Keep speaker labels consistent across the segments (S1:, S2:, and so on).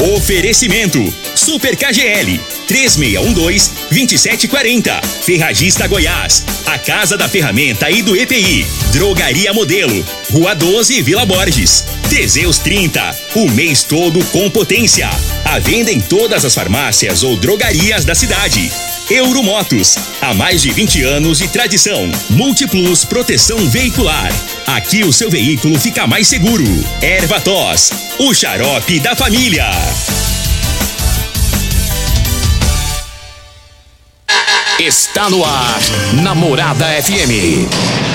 S1: Oferecimento: Super KGL 3612-2740. Ferragista Goiás. A Casa da Ferramenta e do EPI. Drogaria Modelo. Rua 12, Vila Borges. Teseus 30. O mês todo com potência. A venda em todas as farmácias ou drogarias da cidade. Euromotos. Há mais de 20 anos de tradição. Multiplus Proteção Veicular. Aqui o seu veículo fica mais seguro. Erva Tos. O xarope da família.
S2: Está no ar, Namorada FM.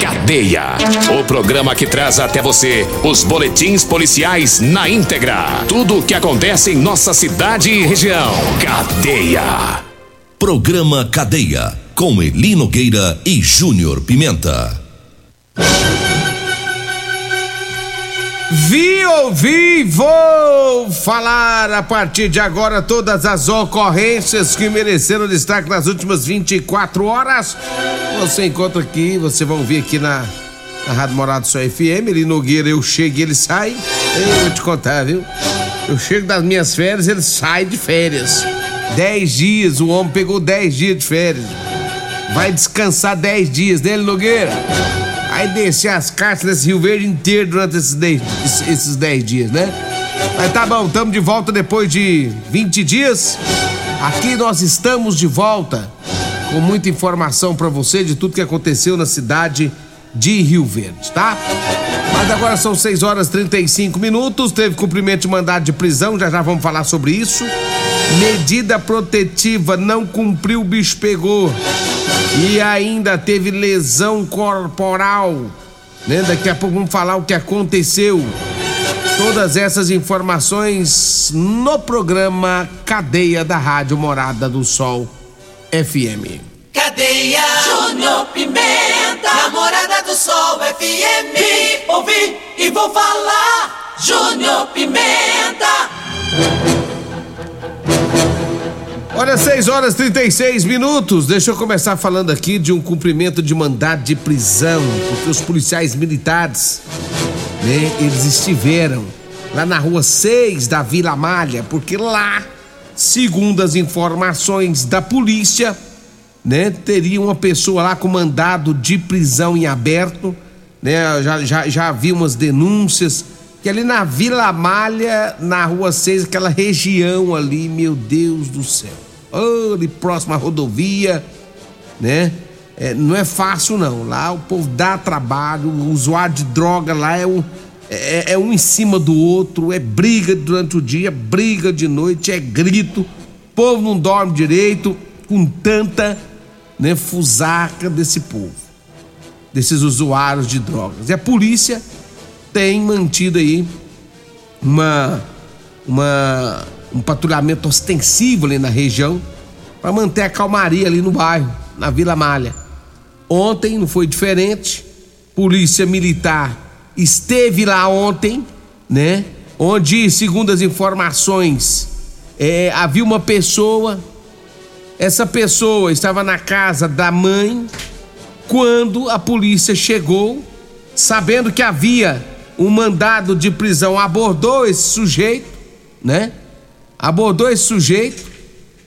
S2: Cadeia. O programa que traz até você os boletins policiais na íntegra. Tudo o que acontece em nossa cidade e região. Cadeia.
S3: Programa Cadeia. Com Elino Gueira e Júnior Pimenta.
S4: Vi, ouvi, vou falar a partir de agora todas as ocorrências que mereceram destaque nas últimas 24 horas. Você encontra aqui, você vai ouvir aqui na, na Rádio Morado Só FM. Ele Nogueira, eu chego e ele sai. Eu vou te contar, viu? Eu chego das minhas férias, ele sai de férias. Dez dias, o homem pegou dez dias de férias. Vai descansar dez dias, né, Nogueira? Aí descer as cartas desse Rio Verde inteiro durante esses 10 esses dias, né? Mas tá bom, estamos de volta depois de 20 dias. Aqui nós estamos de volta com muita informação para você de tudo que aconteceu na cidade de Rio Verde, tá? Mas agora são 6 horas e 35 minutos. Teve cumprimento de mandado de prisão, já já vamos falar sobre isso. Medida protetiva não cumpriu, o bicho pegou. E ainda teve lesão corporal. Né? Daqui a pouco vamos falar o que aconteceu. Todas essas informações no programa Cadeia da Rádio Morada do Sol FM.
S5: Cadeia Júnior Pimenta, Namorada do Sol FM. Vi, ouvi e vou falar. Júnior Pimenta.
S4: Olha, 6 horas e 36 minutos. Deixa eu começar falando aqui de um cumprimento de mandado de prisão, porque os policiais militares, né, eles estiveram lá na rua 6 da Vila Malha, porque lá, segundo as informações da polícia, né, teria uma pessoa lá com mandado de prisão em aberto, né? Já, já, já havia umas denúncias que ali na Vila Malha, na rua 6, aquela região ali, meu Deus do céu. Oh, ali próximo à rodovia, né? É, não é fácil não. Lá o povo dá trabalho, o usuário de droga lá é um, é, é um em cima do outro, é briga durante o dia, briga de noite, é grito. O povo não dorme direito com tanta né, fusaca desse povo, desses usuários de drogas. E a polícia tem mantido aí uma, uma, um patrulhamento ostensivo ali na região para manter a calmaria ali no bairro, na Vila Malha. Ontem não foi diferente. Polícia Militar esteve lá ontem, né? Onde, segundo as informações, é, havia uma pessoa. Essa pessoa estava na casa da mãe quando a polícia chegou, sabendo que havia um mandado de prisão, abordou esse sujeito, né? Abordou esse sujeito.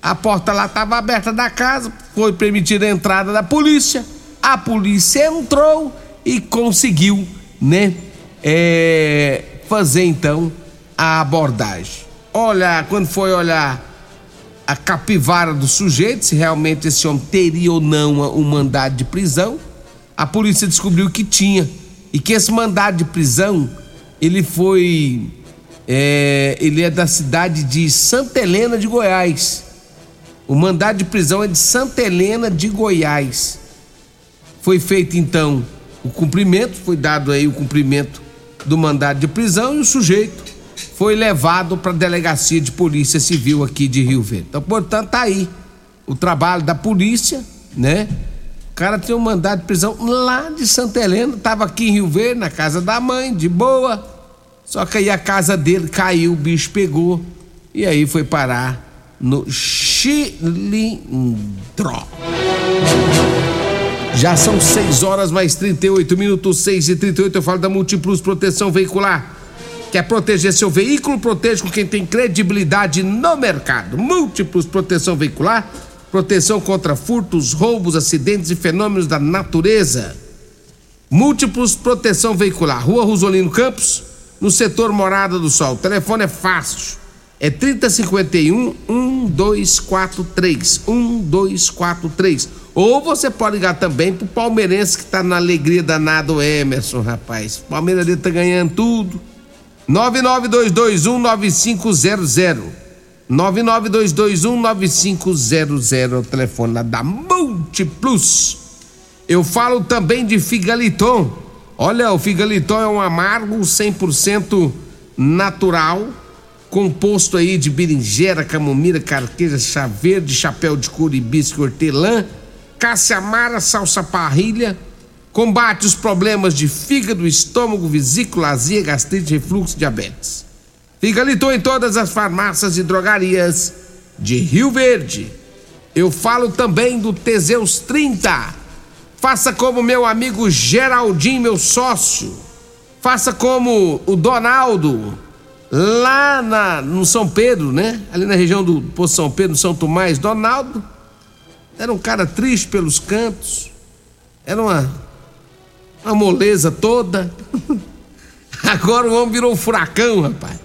S4: A porta lá estava aberta da casa, foi permitida a entrada da polícia. A polícia entrou e conseguiu, né? É, fazer então a abordagem. Olha, quando foi olhar a capivara do sujeito, se realmente esse homem teria ou não um mandado de prisão, a polícia descobriu que tinha e que esse mandado de prisão ele foi é, ele é da cidade de Santa Helena de Goiás. O mandado de prisão é de Santa Helena de Goiás. Foi feito então o cumprimento, foi dado aí o cumprimento do mandado de prisão e o sujeito foi levado para a delegacia de polícia civil aqui de Rio Verde. Então, portanto, tá aí o trabalho da polícia, né? Cara tem um mandado de prisão lá de Santa Helena, tava aqui em Rio Verde, na casa da mãe, de boa. Só que aí a casa dele caiu, o bicho pegou e aí foi parar no Chilindró. Já são 6 horas mais 38 minutos, 6 e 38 eu falo da Multiplus Proteção Veicular. Quer proteger seu veículo? Proteja com quem tem credibilidade no mercado. Múltiplos proteção veicular, proteção contra furtos, roubos, acidentes e fenômenos da natureza. Múltiplos proteção veicular. Rua Rosolino Campos, no setor Morada do Sol. O telefone é fácil. É 3051 1243. 1243. Ou você pode ligar também pro palmeirense que tá na alegria danada, o Emerson, rapaz. O Palmeiras tá ganhando tudo. 992219500. 992219500 é o telefone lá da Multiplus. Eu falo também de Figaliton. Olha, o Figaliton é um amargo 100% natural, composto aí de berinjela, camomila, carqueja, chá verde, chapéu de couro, hibisco, hortelã, caça-amara, salsa parrilha, combate os problemas de fígado, estômago, vesícula, azia, gastrite, refluxo, diabetes. Figaliton em todas as farmácias e drogarias de Rio Verde. Eu falo também do Teseus 30 Faça como meu amigo Geraldinho, meu sócio. Faça como o Donaldo, lá na, no São Pedro, né? Ali na região do Poço São Pedro, São Tomás. Donaldo era um cara triste pelos cantos. Era uma, uma moleza toda. Agora o homem virou um furacão, rapaz.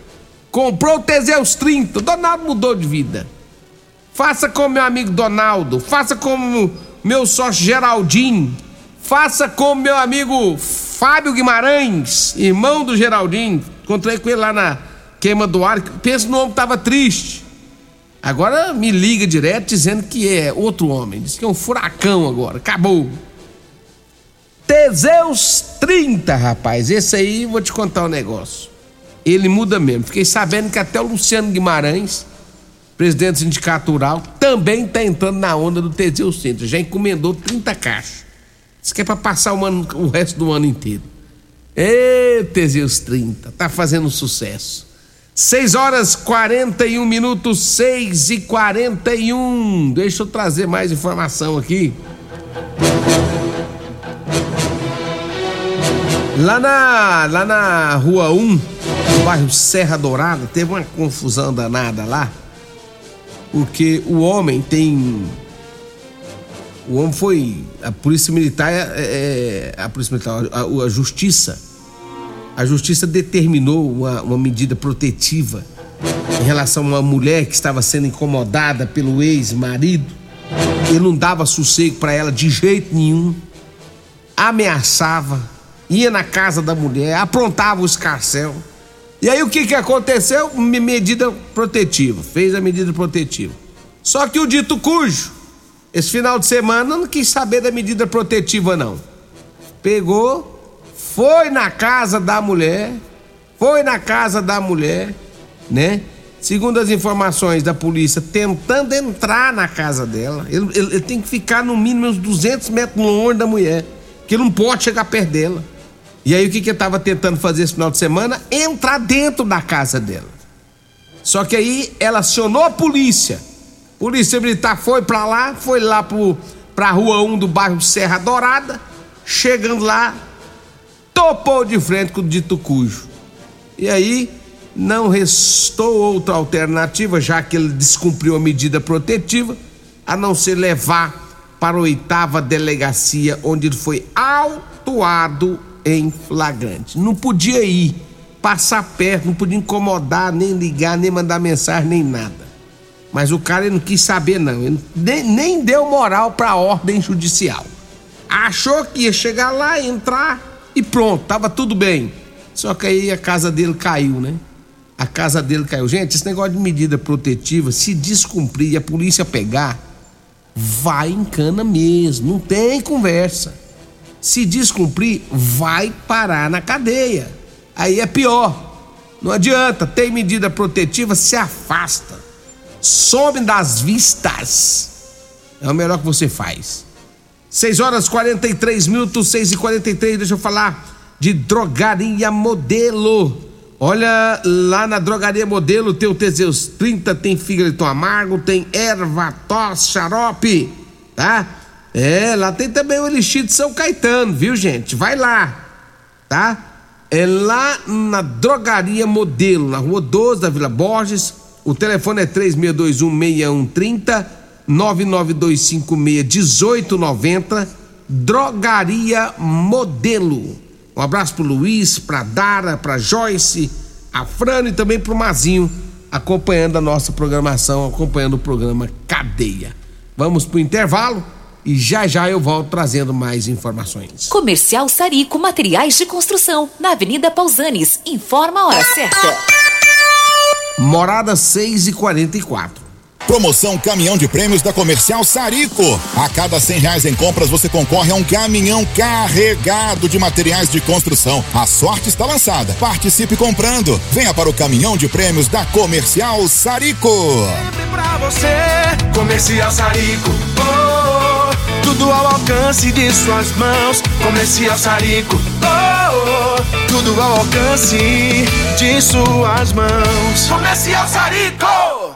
S4: Comprou o Teseus 30. Donaldo mudou de vida. Faça como meu amigo Donaldo. Faça como meu sócio Geraldinho. Faça como meu amigo Fábio Guimarães, irmão do Geraldinho. Encontrei com ele lá na queima do ar. Pensa no homem que estava triste. Agora me liga direto dizendo que é outro homem. Diz que é um furacão agora. Acabou. Teseus 30, rapaz. Esse aí vou te contar um negócio. Ele muda mesmo. Fiquei sabendo que até o Luciano Guimarães presidente do Sindicato Rural, também está entrando na onda do Teseus Centro. Já encomendou 30 caixas. Isso que é para passar o, ano, o resto do ano inteiro. Ê, Teseus 30, tá fazendo sucesso. 6 horas 41 minutos, 6 e 41. Deixa eu trazer mais informação aqui. Lá na, lá na rua 1, no bairro Serra Dourada, teve uma confusão danada lá porque o homem tem. O homem foi. A polícia militar. É, é, a polícia militar, a, a, justiça. A justiça determinou uma, uma medida protetiva em relação a uma mulher que estava sendo incomodada pelo ex-marido. Ele não dava sossego para ela de jeito nenhum. Ameaçava, ia na casa da mulher, aprontava o escarcel. E aí o que, que aconteceu? Medida protetiva. Fez a medida protetiva. Só que o dito cujo, esse final de semana, não quis saber da medida protetiva, não. Pegou, foi na casa da mulher, foi na casa da mulher, né? Segundo as informações da polícia, tentando entrar na casa dela. Ele, ele, ele tem que ficar no mínimo uns 200 metros longe da mulher, que ele não pode chegar perto dela. E aí o que que eu tava tentando fazer esse final de semana? Entrar dentro da casa dela. Só que aí ela acionou a polícia. Polícia militar foi para lá, foi lá pro, pra rua 1 do bairro Serra Dourada. Chegando lá, topou de frente com o dito cujo. E aí não restou outra alternativa, já que ele descumpriu a medida protetiva, a não ser levar para a oitava delegacia, onde ele foi autuado em flagrante. Não podia ir, passar perto, não podia incomodar, nem ligar, nem mandar mensagem, nem nada. Mas o cara não quis saber, não. Ele nem, nem deu moral para a ordem judicial. Achou que ia chegar lá, entrar e pronto, tava tudo bem. Só que aí a casa dele caiu, né? A casa dele caiu. Gente, esse negócio de medida protetiva, se descumprir e a polícia pegar, vai em cana mesmo. Não tem conversa. Se descumprir, vai parar na cadeia. Aí é pior. Não adianta, tem medida protetiva, se afasta. Some das vistas. É o melhor que você faz. 6 horas 43 minutos, 6 e 43 deixa eu falar de drogaria modelo. Olha, lá na drogaria modelo tem o Teseus 30, tem fígado amargo, tem erva tos, xarope, tá? É, lá tem também o Elixir de São Caetano, viu, gente? Vai lá, tá? é lá na Drogaria Modelo, na rua 12 da Vila Borges. O telefone é 36216130 992561890. Drogaria Modelo. Um abraço pro Luiz, pra Dara, pra Joyce, a Frane e também pro Mazinho, acompanhando a nossa programação, acompanhando o programa Cadeia. Vamos pro intervalo e já já eu volto trazendo mais informações.
S6: Comercial Sarico Materiais de Construção, na Avenida Pausanes. Informa a hora certa.
S4: Morada 6 e 44.
S7: Promoção Caminhão de Prêmios da Comercial Sarico. A cada cem reais em compras você concorre a um caminhão carregado de materiais de construção. A sorte está lançada. Participe comprando. Venha para o Caminhão de Prêmios da Comercial Sarico.
S8: Sempre pra você, Comercial Sarico. Oh, oh, tudo ao alcance de suas mãos. Comercial Sarico. Oh, oh, tudo ao alcance de suas mãos. Comercial Sarico.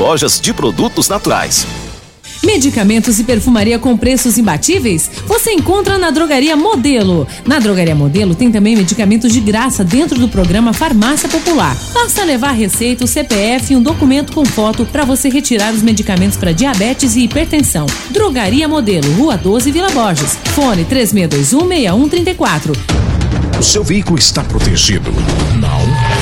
S9: lojas de produtos naturais.
S10: Medicamentos e perfumaria com preços imbatíveis? Você encontra na Drogaria Modelo. Na Drogaria Modelo tem também medicamentos de graça dentro do programa Farmácia Popular. Basta levar receita, o CPF e um documento com foto para você retirar os medicamentos para diabetes e hipertensão. Drogaria Modelo, Rua 12, Vila Borges. Fone 36216134.
S11: O seu veículo está protegido?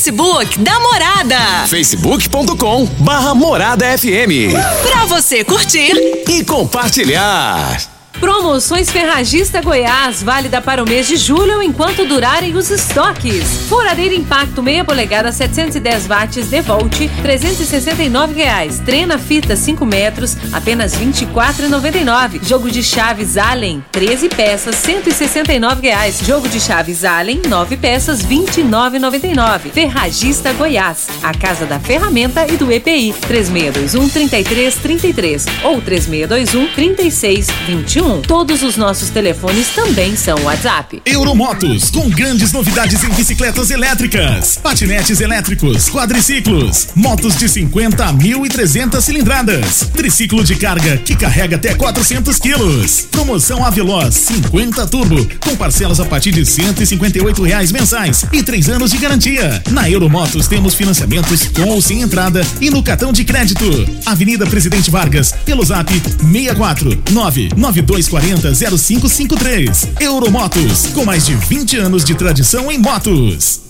S12: Facebook da Morada.
S2: facebook.com barra Morada FM.
S12: Pra você curtir
S2: e compartilhar.
S10: Promoções Ferragista Goiás, válida para o mês de julho enquanto durarem os estoques. Furadeira Impacto meia polegada 710 watts Devolt, 369 reais. Trena fita 5 metros, apenas 24,99. Jogo de chaves Allen, 13 peças, 169 reais. Jogo de chaves Allen, 9 peças, 29,99. Ferragista Goiás, a casa da ferramenta e do EPI, 3621 3333 ou 3621 3621. Todos os nossos telefones também são WhatsApp.
S13: Euromotos, com grandes novidades em bicicletas elétricas, patinetes elétricos, quadriciclos, motos de 50 a 1.300 cilindradas, triciclo de carga que carrega até 400 quilos. Promoção Aveloz 50 Turbo, com parcelas a partir de 158 reais mensais e três anos de garantia. Na Euromotos temos financiamentos com ou sem entrada e no cartão de crédito. Avenida Presidente Vargas, pelo zap 64 992 240 0553. Euromotos, com mais de 20 anos de tradição em motos.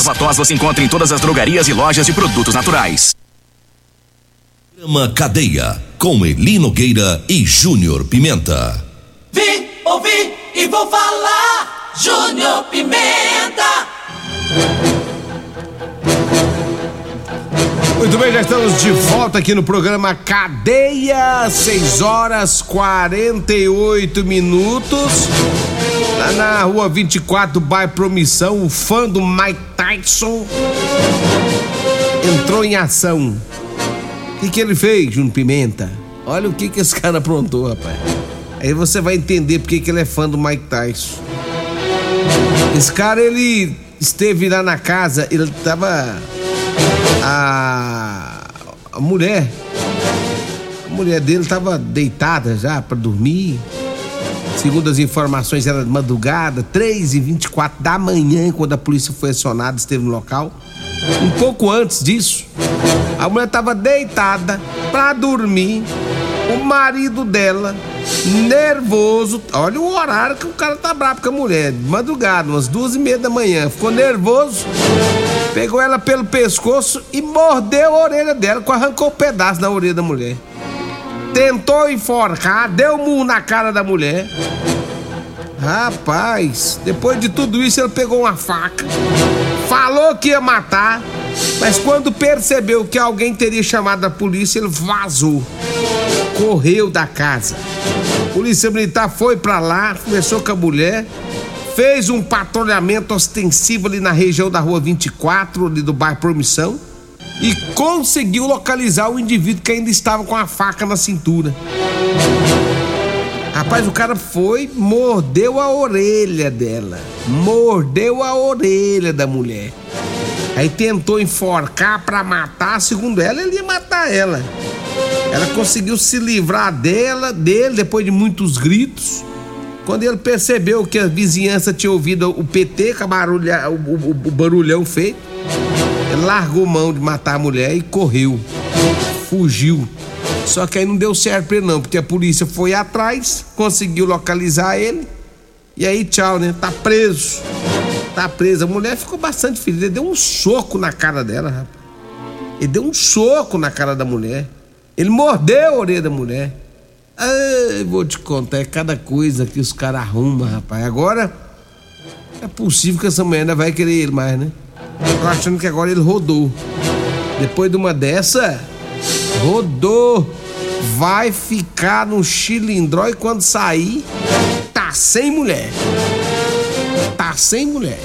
S14: Erva tos você encontra em todas as drogarias e lojas de produtos naturais.
S3: Programa Cadeia, com Eli Nogueira e Júnior Pimenta.
S5: Vi, ouvi e vou falar. Júnior Pimenta.
S4: Muito bem, já estamos de volta aqui no programa Cadeia, 6 horas 48 minutos. Lá na rua 24 do bairro Promissão, o fã do Mike Tyson entrou em ação. O que, que ele fez, Júnior Pimenta? Olha o que, que esse cara aprontou, rapaz. Aí você vai entender porque que ele é fã do Mike Tyson. Esse cara, ele esteve lá na casa, ele tava a, a mulher, a mulher dele estava deitada já para dormir. Segundo as informações, era de madrugada, 3 e 24 da manhã, quando a polícia foi acionada, esteve no local. Um pouco antes disso, a mulher estava deitada para dormir. O marido dela, nervoso, olha o horário que o cara tá bravo com a mulher, de madrugada, umas duas e meia da manhã, ficou nervoso, pegou ela pelo pescoço e mordeu a orelha dela, arrancou um pedaço da orelha da mulher. Tentou enforcar, deu um na cara da mulher. Rapaz, depois de tudo isso, ele pegou uma faca, falou que ia matar, mas quando percebeu que alguém teria chamado a polícia, ele vazou, correu da casa. A polícia militar foi para lá, começou com a mulher, fez um patrulhamento ostensivo ali na região da rua 24, ali do bairro Promissão e conseguiu localizar o indivíduo que ainda estava com a faca na cintura. Rapaz, o cara foi, mordeu a orelha dela. Mordeu a orelha da mulher. Aí tentou enforcar para matar, segundo ela, ele ia matar ela. Ela conseguiu se livrar dela, dele, depois de muitos gritos. Quando ele percebeu que a vizinhança tinha ouvido o PT, com o, barulhão feito, largou mão de matar a mulher e correu. Fugiu. Só que aí não deu certo pra ele não, porque a polícia foi atrás, conseguiu localizar ele. E aí, tchau, né? Tá preso. Tá preso. A mulher ficou bastante ferida. Ele deu um soco na cara dela, rapaz. Ele deu um soco na cara da mulher. Ele mordeu a orelha da mulher. Ai, vou te contar, é cada coisa que os caras arrumam, rapaz. Agora, é possível que essa mulher ainda vai querer ele mais, né? Tô achando que agora ele rodou. Depois de uma dessa, rodou. Vai ficar no chilindró e quando sair, tá sem mulher. Tá sem mulher.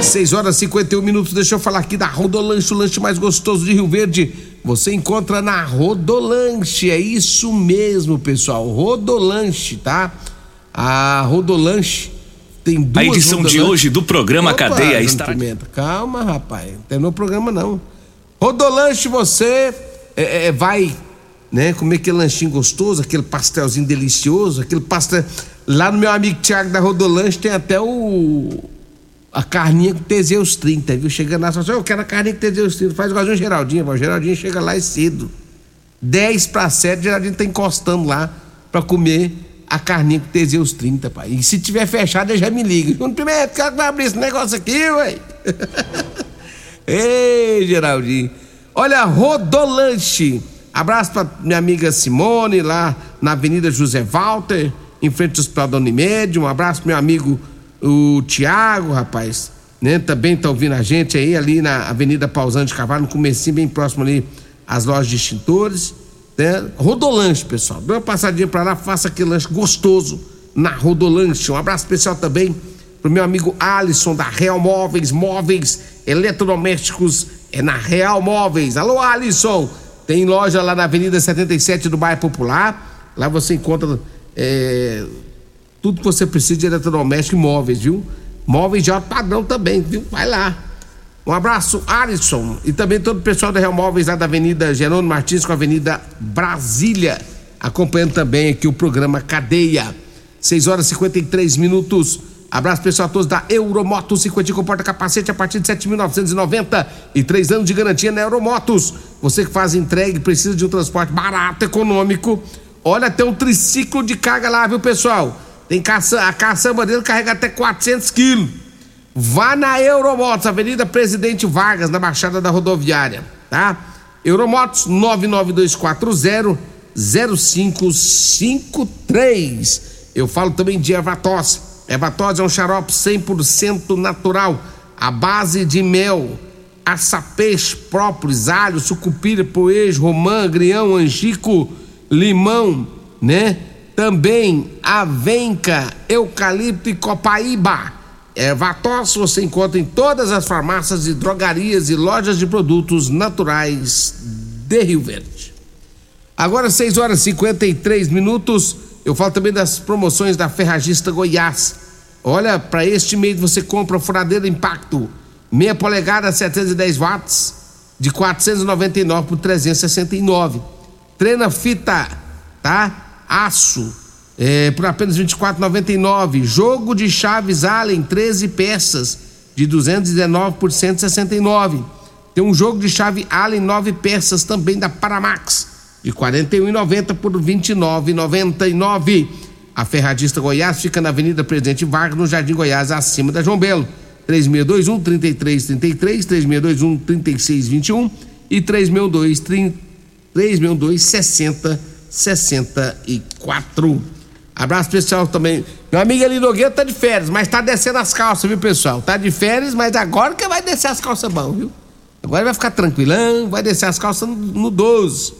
S4: 6 horas e 51 minutos. Deixa eu falar aqui da Rodolanche, o lanche mais gostoso de Rio Verde. Você encontra na Rodolanche. É isso mesmo, pessoal. Rodolanche, tá? A Rodolanche tem duas
S1: A edição de hoje do programa
S4: Opa,
S1: Cadeia está.
S4: Pimenta, Calma, rapaz. Não tem no programa, não. Rodolanche, você é, é, vai né, comer aquele lanchinho gostoso, aquele pastelzinho delicioso, aquele pastel. Lá no meu amigo Tiago da Rodolanche tem até o. A carninha com Teseus 30, viu? Chegando lá, só assim, eu quero a carninha com Teseus 30. Faz igualzinho o Geraldinho, o Geraldinho chega lá e cedo. 10 para 7, o Geraldinho tá encostando lá pra comer a carninha com Teseus 30, pai. E se tiver fechado, ele já me liga. Júnior Pimenta, cara que vai abrir esse negócio aqui, ué. Ei, Geraldinho. Olha, Rodolanche. Abraço pra minha amiga Simone, lá na Avenida José Walter, em frente ao Hospital da Unimed. Um abraço pro meu amigo o Tiago, rapaz. Né? Também tá ouvindo a gente aí, ali na Avenida Pausante de Carvalho, no comecinho, bem próximo ali às lojas de extintores. Né? Rodolanche, pessoal. Dê uma passadinha pra lá, faça aquele lanche gostoso na Rodolanche. Um abraço especial também pro meu amigo Alisson da Real Móveis, móveis eletrodomésticos é na Real Móveis. Alô, Alisson! Tem loja lá na Avenida 77 do Bairro Popular. Lá você encontra é, tudo que você precisa de eletrodoméstico e móveis, viu? Móveis de alto padrão também, viu? Vai lá. Um abraço, Alisson. E também todo o pessoal da Real Móveis lá da Avenida Jerônimo Martins com a Avenida Brasília. Acompanhando também aqui o programa Cadeia. 6 horas e 53 minutos. Abraço pessoal a todos da Euromotos, 50 com porta-capacete a partir de 7.990 e três anos de garantia na Euromotos. Você que faz entrega e precisa de um transporte barato, econômico. Olha, tem um triciclo de carga lá, viu pessoal? Tem caça, a caçamba dele carrega até 400 quilos. Vá na Euromotos, Avenida Presidente Vargas, na Baixada da Rodoviária, tá? Euromotos 99240 0553. Eu falo também de Ervatos. Ervatos é um xarope 100% natural, à base de mel, açapês, própolis, alho, sucupira, poejo, romã, agrião, angico, limão, né? Também avenca, eucalipto e copaíba. Ervatos você encontra em todas as farmácias e drogarias e lojas de produtos naturais de Rio Verde. Agora 6 horas e 53 minutos. Eu falo também das promoções da Ferragista Goiás. Olha, para este mês você compra furadeira Impacto, meia polegada 710 watts, de 499 por 369. Treina fita, tá? Aço, é, por apenas 24,99. Jogo de chaves Allen, 13 peças, de 219 por 169. Tem um jogo de chave Allen, 9 peças, também da Paramax, de 41,90 por 29,99. A Ferradista Goiás fica na Avenida Presidente Vargas, no Jardim Goiás, acima da João Belo. 3621 3333, 3621 3621 e 3612 3612 60 64. Abraço especial também. Meu amigo ali Nogueira tá de férias, mas tá descendo as calças, viu, pessoal? Tá de férias, mas agora que vai descer as calças bom, viu? Agora vai ficar tranquilão, vai descer as calças no, no 12.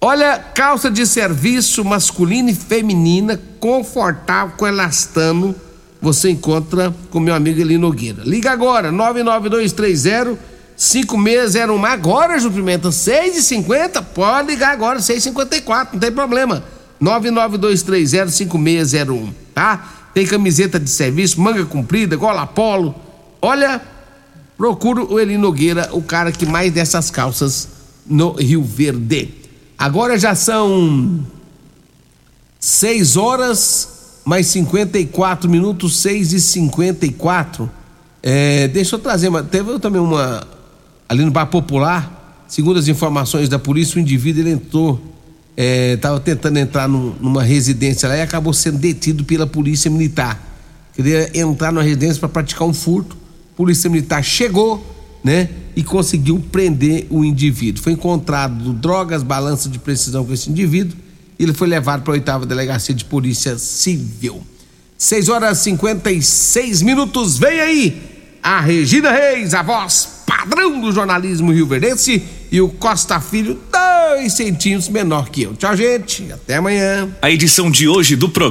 S4: Olha, calça de serviço masculina e feminina, confortável, com elastano, você encontra com meu amigo Eli Nogueira. Liga agora, 99230 5601. Agora, Ju Pimenta, 6,50? Pode ligar agora, 6,54, não tem problema. 99230 5601, tá? Tem camiseta de serviço, manga comprida, gola polo. Olha, procura o Eli Nogueira, o cara que mais dessas calças no Rio Verde. Agora já são 6 horas mais 54 minutos, 6 e 54. É, deixa eu trazer, uma, teve também uma. Ali no Bar Popular, segundo as informações da polícia, o indivíduo entrou, estava é, tentando entrar num, numa residência lá e acabou sendo detido pela polícia militar. Queria entrar numa residência para praticar um furto. Polícia militar chegou, né? E conseguiu prender o indivíduo. Foi encontrado drogas, balança de precisão com esse indivíduo. E ele foi levado para a oitava delegacia de polícia civil. 6 horas e 56 minutos. Vem aí a Regina Reis, a voz padrão do jornalismo rio-verdense. E o Costa Filho, dois centímetros menor que eu. Tchau, gente. Até amanhã.
S1: A edição de hoje do programa.